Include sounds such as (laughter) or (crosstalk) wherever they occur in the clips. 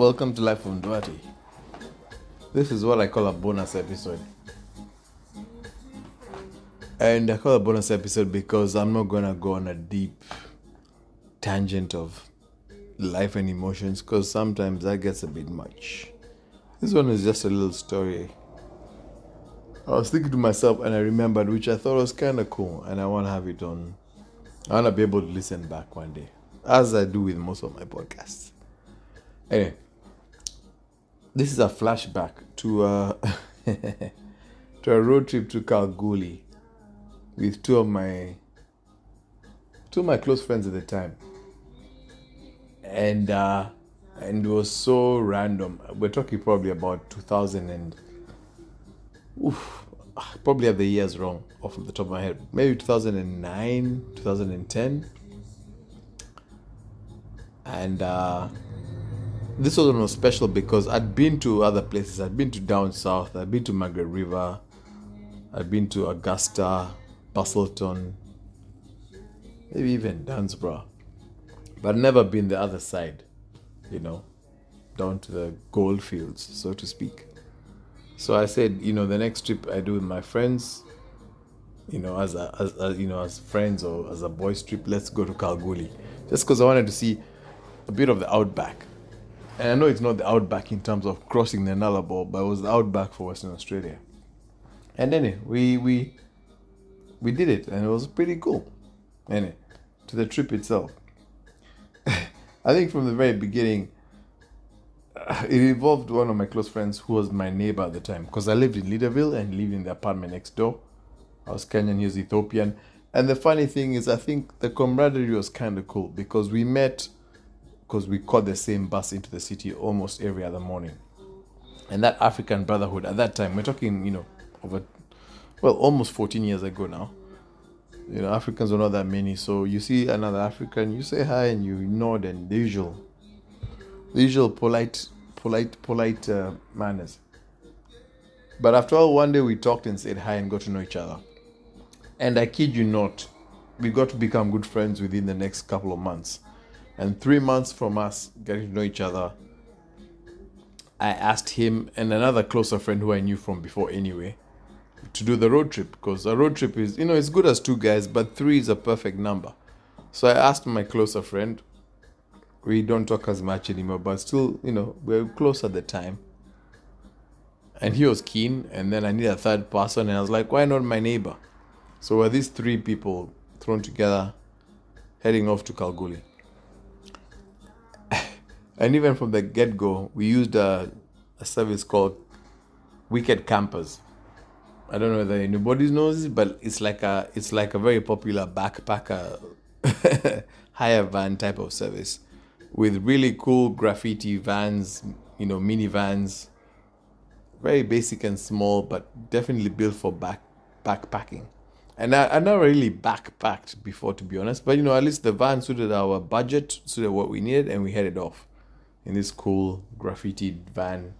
Welcome to Life from Duarte. This is what I call a bonus episode. And I call a bonus episode because I'm not gonna go on a deep tangent of life and emotions because sometimes that gets a bit much. This one is just a little story. I was thinking to myself and I remembered, which I thought was kind of cool, and I want to have it on. I want to be able to listen back one day, as I do with most of my podcasts. Anyway, this is a flashback to uh, (laughs) to a road trip to Kalgoorlie with two of my two of my close friends at the time, and uh, and it was so random. We're talking probably about two thousand and oof, probably have the years wrong off the top of my head. Maybe two thousand and nine, two thousand and ten, and. Uh, this one was special because I'd been to other places. I'd been to down south. I'd been to Margaret River. I'd been to Augusta, Busselton, maybe even Dunsborough, but I'd never been the other side. You know, down to the gold fields, so to speak. So I said, you know, the next trip I do with my friends, you know, as a, as, as you know, as friends or as a boys trip, let's go to Kalgoorlie, just because I wanted to see a bit of the outback and I know it's not the outback in terms of crossing the Nullarbor, but it was the outback for Western Australia. And then we we we did it, and it was pretty cool. Anyway, to the trip itself, (laughs) I think from the very beginning, uh, it involved one of my close friends who was my neighbor at the time, because I lived in Leederville and lived in the apartment next door. I was Kenyan, he was Ethiopian, and the funny thing is, I think the camaraderie was kind of cool because we met because we caught the same bus into the city almost every other morning. And that African brotherhood at that time, we're talking, you know, over, well, almost 14 years ago now. You know, Africans are not that many. So you see another African, you say hi and you nod and the usual, the usual polite, polite, polite uh, manners. But after all, one day we talked and said hi and got to know each other. And I kid you not, we got to become good friends within the next couple of months. And three months from us getting to know each other, I asked him and another closer friend who I knew from before anyway to do the road trip because a road trip is, you know, it's good as two guys, but three is a perfect number. So I asked my closer friend. We don't talk as much anymore, but still, you know, we are close at the time. And he was keen, and then I need a third person, and I was like, why not my neighbor? So were these three people thrown together, heading off to Kalgoorlie. And even from the get go, we used a, a service called Wicked Campers. I don't know whether anybody knows it, but it's like a it's like a very popular backpacker (laughs) hire van type of service with really cool graffiti vans, you know, minivans. Very basic and small, but definitely built for back backpacking. And I, I never really backpacked before, to be honest. But you know, at least the van suited our budget, suited what we needed, and we headed off in this cool graffiti van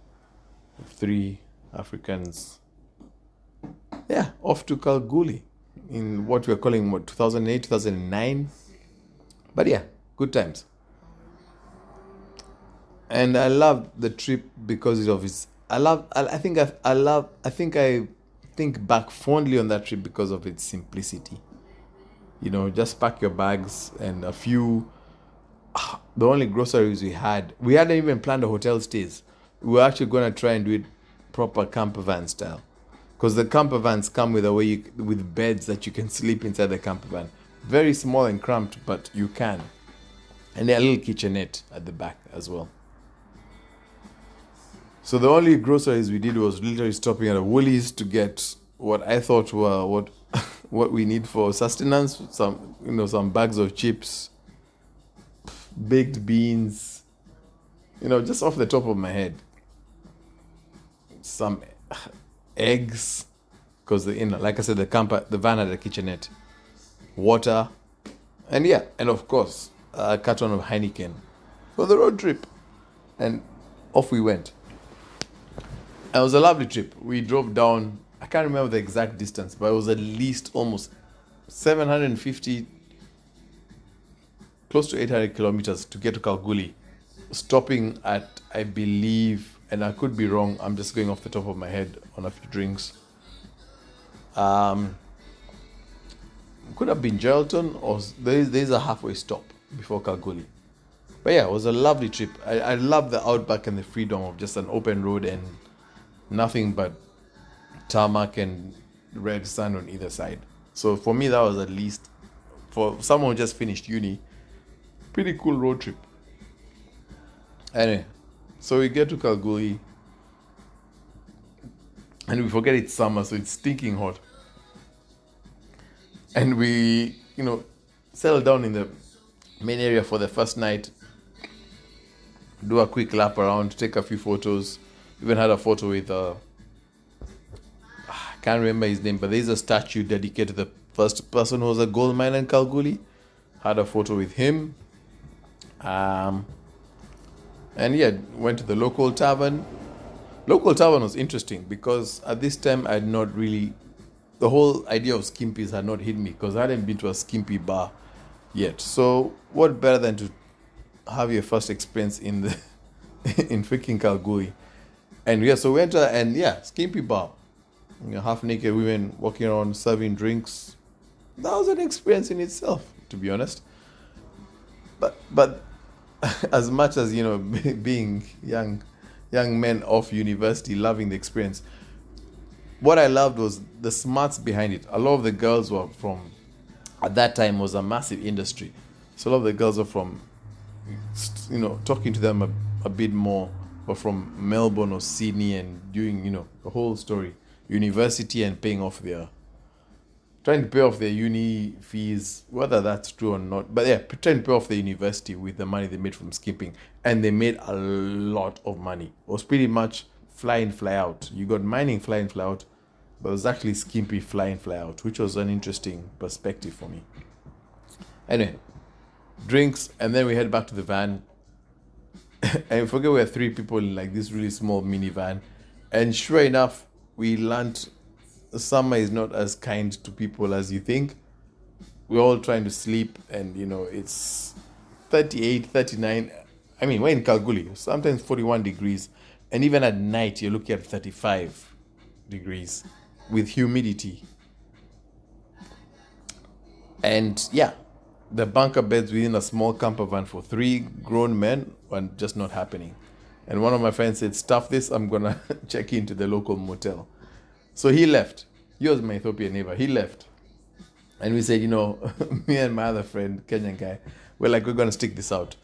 of three Africans. Yeah, off to Kalgoorlie in what we're calling what 2008, 2009. But yeah, good times. And I love the trip because of its. I love. I, I think I, I love. I think I think back fondly on that trip because of its simplicity. You know, just pack your bags and a few the only groceries we had, we hadn't even planned a hotel stays. We were actually going to try and do it proper camper van style. Because the camper vans come with a way you, with beds that you can sleep inside the camper van. Very small and cramped, but you can. And a little kitchenette at the back as well. So the only groceries we did was literally stopping at a Woolies to get what I thought were what (laughs) what we need for sustenance. Some you know some bags of chips, baked beans, you know, just off the top of my head, some eggs, because you know, like I said, the camper, the van had a kitchenette, water, and yeah, and of course, a carton of Heineken for the road trip, and off we went. It was a lovely trip. We drove down. I can't remember the exact distance, but it was at least almost 750 close to 800 kilometers to get to Kalgoorlie stopping at I believe, and I could be wrong. I'm just going off the top of my head on a few drinks. Um, could have been Geraldton or there's there's a halfway stop before Kalgoorlie. But yeah, it was a lovely trip. I, I love the outback and the freedom of just an open road and nothing but tarmac and red sand on either side. So for me, that was at least for someone who just finished uni, pretty cool road trip. Anyway, so we get to Kalgoorlie and we forget it's summer, so it's stinking hot. And we, you know, settle down in the main area for the first night, do a quick lap around, take a few photos. Even had a photo with, uh, I can't remember his name, but there's a statue dedicated to the first person who was a gold miner in Kalgoorlie. Had a photo with him. Um, and yeah, went to the local tavern. Local tavern was interesting because at this time I had not really, the whole idea of skimpies had not hit me because I hadn't been to a skimpy bar yet. So what better than to have your first experience in the (laughs) in freaking Kalgoorlie? And yeah, so we went to and yeah, skimpy bar. You know, half naked women walking around serving drinks. That was an experience in itself, to be honest. But but (laughs) as much as you know (laughs) being young young men off university loving the experience what i loved was the smarts behind it. A lot of the girls were from at that time was a massive industry. So a lot of the girls are from you know talking to them a, a bit more were from melbourne or sydney and doing you know the whole story university and paying off their trying to pay off their uni fees, whether that's true or not. But yeah, trying to pay off the university with the money they made from skipping, and they made a lot of money. It was pretty much fly in, fly out. You got mining, fly in, fly out, but it was actually skimpy fly in, fly out, which was an interesting perspective for me. Anyway, drinks, and then we head back to the van. (laughs) and forget we had three people in like this really small minivan, and sure enough, we landed summer is not as kind to people as you think. We're all trying to sleep, and you know, it's 38, 39. I mean, we're in Kalgoorlie, sometimes 41 degrees, and even at night, you're looking at 35 degrees with humidity. And yeah, the bunker beds within a small camper van for three grown men were just not happening. And one of my friends said, Stuff this, I'm gonna (laughs) check into the local motel. So he left. He was my Ethiopian neighbor. He left. And we said, you know, (laughs) me and my other friend, Kenyan guy, we're like, we're going to stick this out.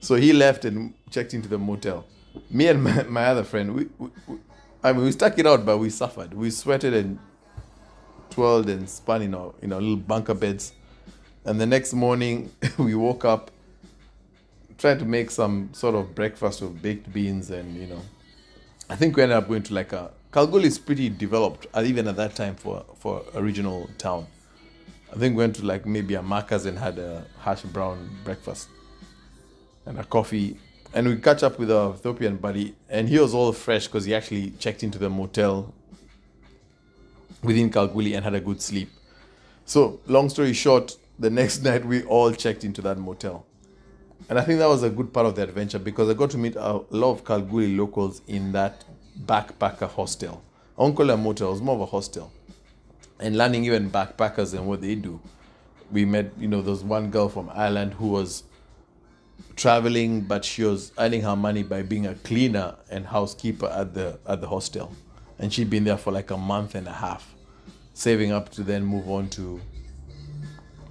So he left and checked into the motel. Me and my, my other friend, we, we, we, I mean, we stuck it out, but we suffered. We sweated and twirled and spun in our, in our little bunker beds. And the next morning, (laughs) we woke up trying to make some sort of breakfast of baked beans and, you know, I think we ended up going to like a Kalgoorlie is pretty developed, uh, even at that time for for a regional town. I think we went to like maybe a Macca's and had a hash brown breakfast and a coffee. And we catch up with our Ethiopian buddy, and he was all fresh because he actually checked into the motel within Kalgoorlie and had a good sleep. So, long story short, the next (laughs) night we all checked into that motel. And I think that was a good part of the adventure because I got to meet a lot of Kalgoorlie locals in that backpacker hostel. I won't call it a was more of a hostel. And learning even backpackers and what they do. We met, you know, there's one girl from Ireland who was traveling, but she was earning her money by being a cleaner and housekeeper at the at the hostel. And she'd been there for like a month and a half, saving up to then move on to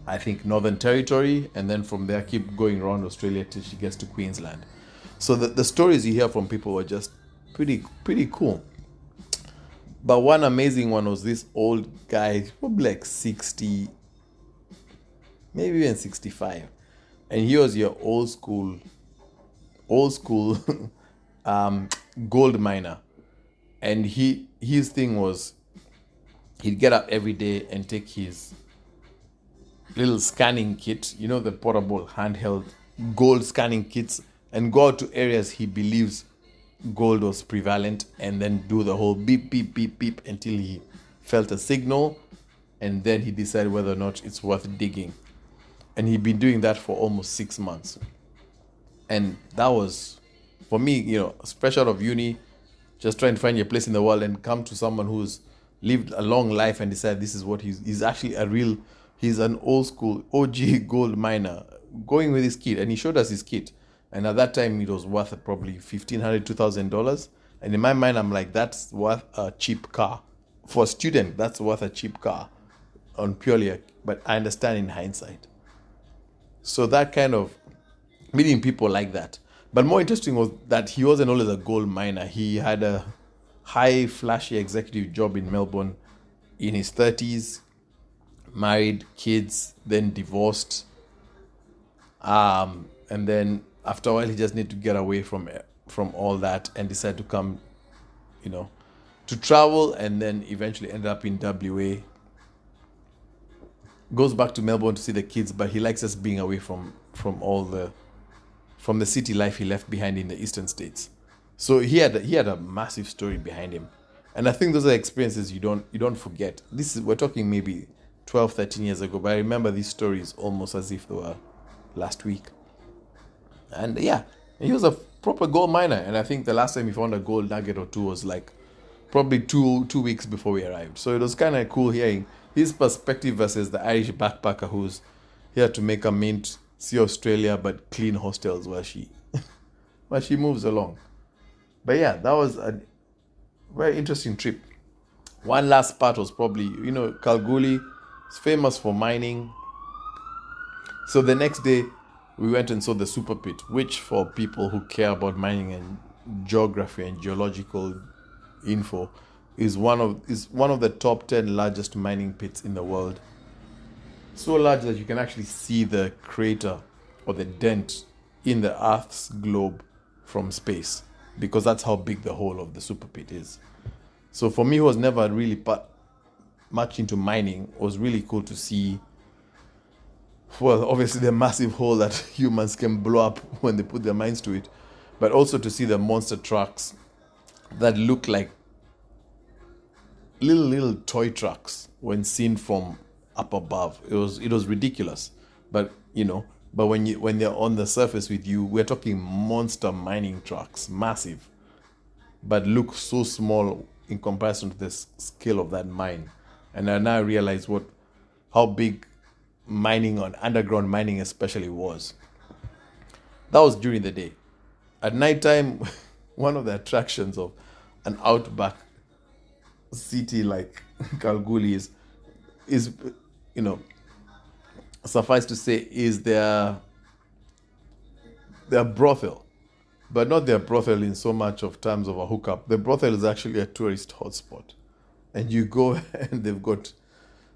I think Northern Territory, and then from there keep going around Australia till she gets to Queensland. So the, the stories you hear from people were just pretty pretty cool. But one amazing one was this old guy, probably like 60, maybe even 65. And he was your old school, old school (laughs) um, gold miner. And he his thing was he'd get up every day and take his little scanning kit, you know, the portable handheld gold scanning kits, and go out to areas he believes gold was prevalent and then do the whole beep, beep, beep, beep until he felt a signal and then he decided whether or not it's worth digging. And he'd been doing that for almost six months. and that was for me, you know, fresh out of uni, just trying to find your place in the world and come to someone who's lived a long life and decide this is what he's he's actually a real he's an old school OG (laughs) gold miner going with his kit and he showed us his kit and at that time it was worth probably fifteen hundred two thousand dollars. And in my mind I'm like that's worth a cheap car. For a student that's worth a cheap car on purely but I understand in hindsight. So that kind of meeting people like that. But more interesting was that he wasn't always a gold miner. He had a high flashy executive job in Melbourne in his 30s, married, kids, then divorced. Um, and then after a while, he just needed to get away from from all that and decided to come, you know, to travel and then eventually ended up in WA. Goes back to Melbourne to see the kids, but he likes us being away from from all the from the city life he left behind in the eastern states. So he had he had a massive story behind him. And I think those are experiences you don't you don't forget. This is we're talking maybe 12, 13 years ago, but I remember these stories almost as if they were last week. And yeah, he was a proper gold miner. And I think the last time he found a gold nugget or two was like probably two two weeks before we arrived. So it was kind of cool hearing his perspective versus the Irish backpacker who's here to make a mint, see Australia, but clean hostels where she (laughs) where she moves along. But yeah, that was a very interesting trip. One last part was probably, you know, Kalgoorlie is famous for mining. So the next day, we went and saw the super pit, which for people who care about mining and geography and geological info is one of is one of the top 10 largest mining pits in the world so large that you can actually see the crater or the dent in the earth's globe from space because that's how big the whole of the super pit is. So for me, who was never really part, much into mining, it was really cool to see. Well, obviously the massive hole that humans can blow up when they put their minds to it, but also to see the monster trucks that look like little little toy trucks when seen from up above. It was it was ridiculous, but you know but when you when they're on the surface with you, we're talking monster mining trucks, massive, but look so small in comparison to the scale of that mine. And I now realize what how big mining on underground mining especially was. That was during the day. At nighttime, (laughs) one of the attractions of an outback city like Kalgoorlie is, is you know suffice to say, is their their brothel, but not their brothel in so much of terms of a hookup. The brothel is actually a tourist hotspot, and you go (laughs) and they've got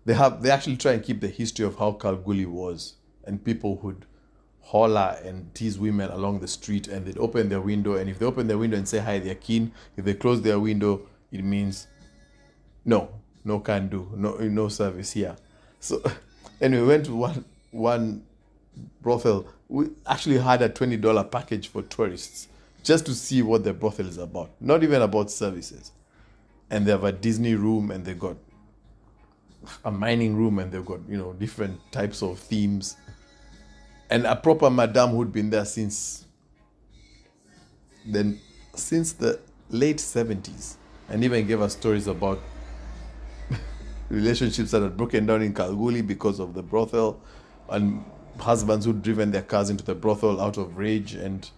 they have they actually try and keep the history of how Kalgoorlie was, and people would holler and tease women along the street, and they'd open their window, and if they open their window and say hi, they're keen. If they close their window, it means no, no can do, no no service here. So (laughs) and we went to one one brothel. We actually had a twenty dollar package for tourists just to see what the brothel is about. Not even about services. And they have a Disney room and they got a mining room and they've got, you know, different types of themes. And a proper madame who'd been there since then since the late seventies and even gave us stories about (laughs) relationships that had broken down in Kalgoorlie because of the brothel, and husbands who'd driven their cars into the brothel out of rage. And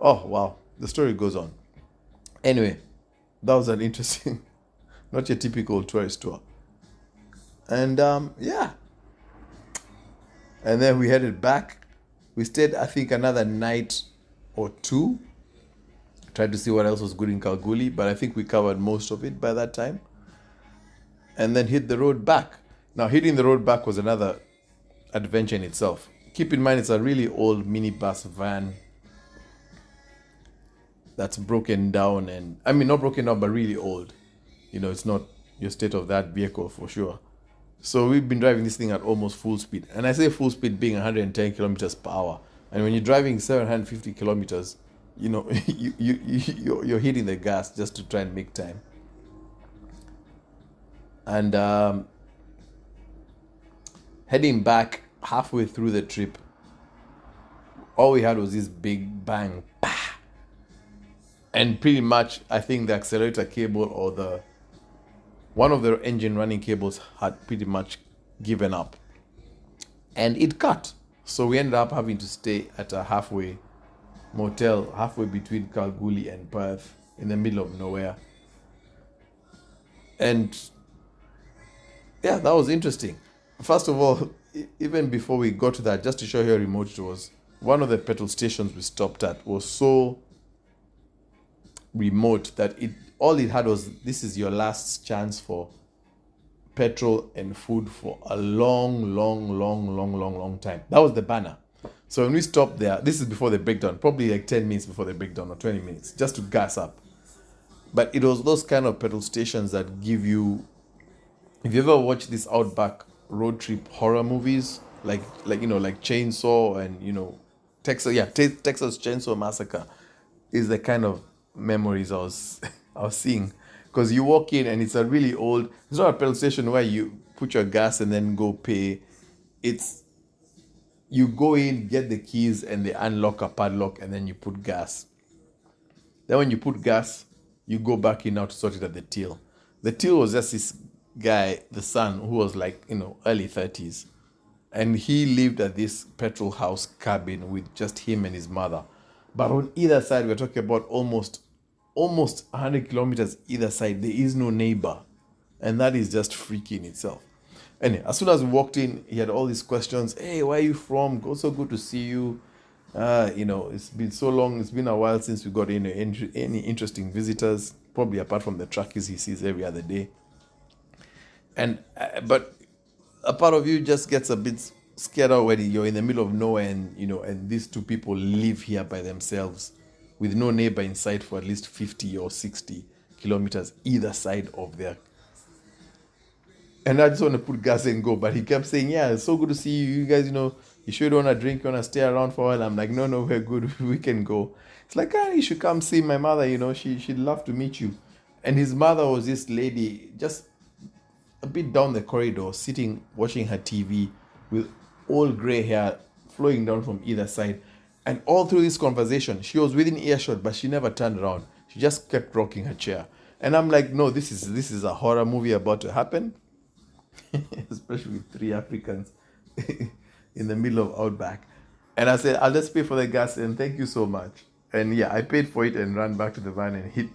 oh, wow, the story goes on. Anyway, that was an interesting, (laughs) not your typical tourist tour. And um, yeah. And then we headed back. We stayed, I think, another night or two. Tried to see what else was good in Kalgoorlie, but I think we covered most of it by that time and then hit the road back. Now, hitting the road back was another adventure in itself. Keep in mind, it's a really old minibus van that's broken down, and I mean, not broken down, but really old. You know, it's not your state of that vehicle for sure. So we've been driving this thing at almost full speed, and I say full speed being 110 kilometers per hour. And when you're driving 750 kilometers, you know, (laughs) you, you, you, you're hitting the gas just to try and make time and um, heading back halfway through the trip all we had was this big bang, bah! and pretty much I think the accelerator cable or the one of the engine running cables had pretty much given up, and it cut. So we ended up having to stay at a halfway motel, halfway between Kalgoorlie and Perth, in the middle of nowhere. And yeah, that was interesting. First of all, even before we got to that, just to show you how remote it was, one of the petrol stations we stopped at was so remote that it all it had was this is your last chance for petrol and food for a long, long, long, long, long, long time. That was the banner. So when we stopped there, this is before the breakdown, probably like 10 minutes before the breakdown or 20 minutes, just to gas up. But it was those kind of petrol stations that give you if you ever watch these outback road trip horror movies, like like you know, like Chainsaw and you know, Texas yeah, Texas Chainsaw Massacre is the kind of memories I was (laughs) I was seeing. Because you walk in and it's a really old it's not a petrol station where you put your gas and then go pay. It's you go in, get the keys, and they unlock a padlock, and then you put gas. Then when you put gas, you go back in now to sort it at the till. The till was just this guy, the son, who was like, you know, early 30s. And he lived at this petrol house cabin with just him and his mother. But on either side, we're talking about almost almost 100 kilometers either side. There is no neighbor. And that is just freaky in itself. Anyway, as soon as we walked in, he had all these questions. Hey, where are you from? So good to see you. Uh, you know, it's been so long. It's been a while since we got any any interesting visitors. Probably apart from the truckies he sees every other day. And uh, but a part of you just gets a bit scared already. You're in the middle of nowhere, and you know, and these two people live here by themselves, with no neighbor in sight for at least fifty or sixty kilometers either side of their and I just want to put gas and go. But he kept saying, Yeah, it's so good to see you. You guys, you know, you should want to drink, you want to stay around for a while. I'm like, No, no, we're good. (laughs) We can go. It's like, ah, you should come see my mother, you know, she, she'd love to meet you. And his mother was this lady just a bit down the corridor, sitting, watching her TV with all gray hair flowing down from either side. And all through this conversation, she was within earshot, but she never turned around. She just kept rocking her chair. And I'm like, no, this is this is a horror movie about to happen. (laughs) especially with three Africans (laughs) in the middle of Outback. And I said, I'll just pay for the gas and thank you so much. And yeah, I paid for it and ran back to the van and hit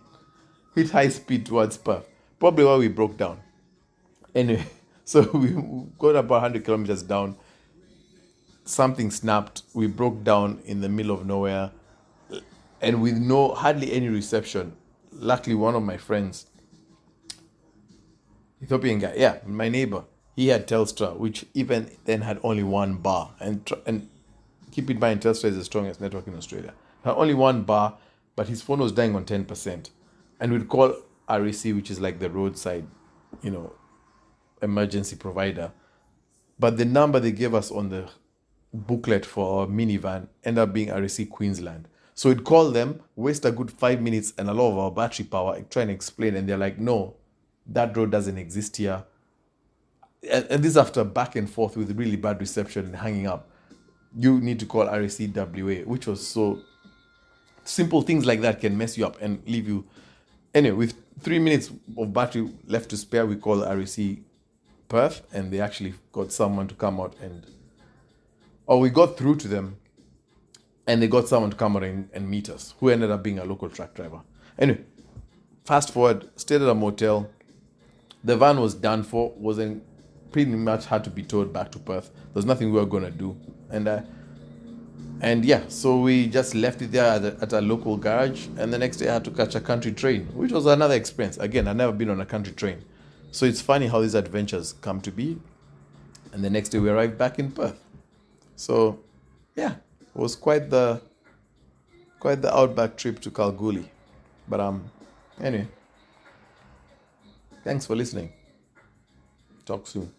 hit high speed towards Perth. Probably why we broke down. Anyway, (laughs) so we got about 100 kilometers down. Something snapped. We broke down in the middle of nowhere and with no hardly any reception. Luckily, one of my friends Ethiopian guy, yeah, my neighbor. He had Telstra, which even then had only one bar. And and keep in mind, Telstra is the strongest network in Australia. Had only one bar, but his phone was dying on ten percent. And we'd call RAC, which is like the roadside, you know, emergency provider. But the number they gave us on the booklet for our minivan ended up being RAC Queensland. So we'd call them, waste a good five minutes and a lot of our battery power, try and explain, and they're like, no, that road doesn't exist here. And, and this after back and forth with really bad reception and hanging up. You need to call RACWA, which was so simple things like that can mess you up and leave you. Anyway, with three minutes of battery left to spare, we call RAC Perth and they actually got someone to come out and, or we got through to them and they got someone to come out and, and meet us, who ended up being a local truck driver. Anyway, fast forward, stayed at a motel, the van was done for, wasn't pretty much had to be towed back to Perth. There's nothing we were gonna do, and uh, and yeah, so we just left it there at a, at a local garage, and the next day I had to catch a country train, which was another experience. Again, I've never been on a country train, so it's funny how these adventures come to be. And the next day we arrived back in Perth, so yeah, it was quite the quite the outback trip to Kalgoorlie, but um, anyway. Thanks for listening. Talk soon.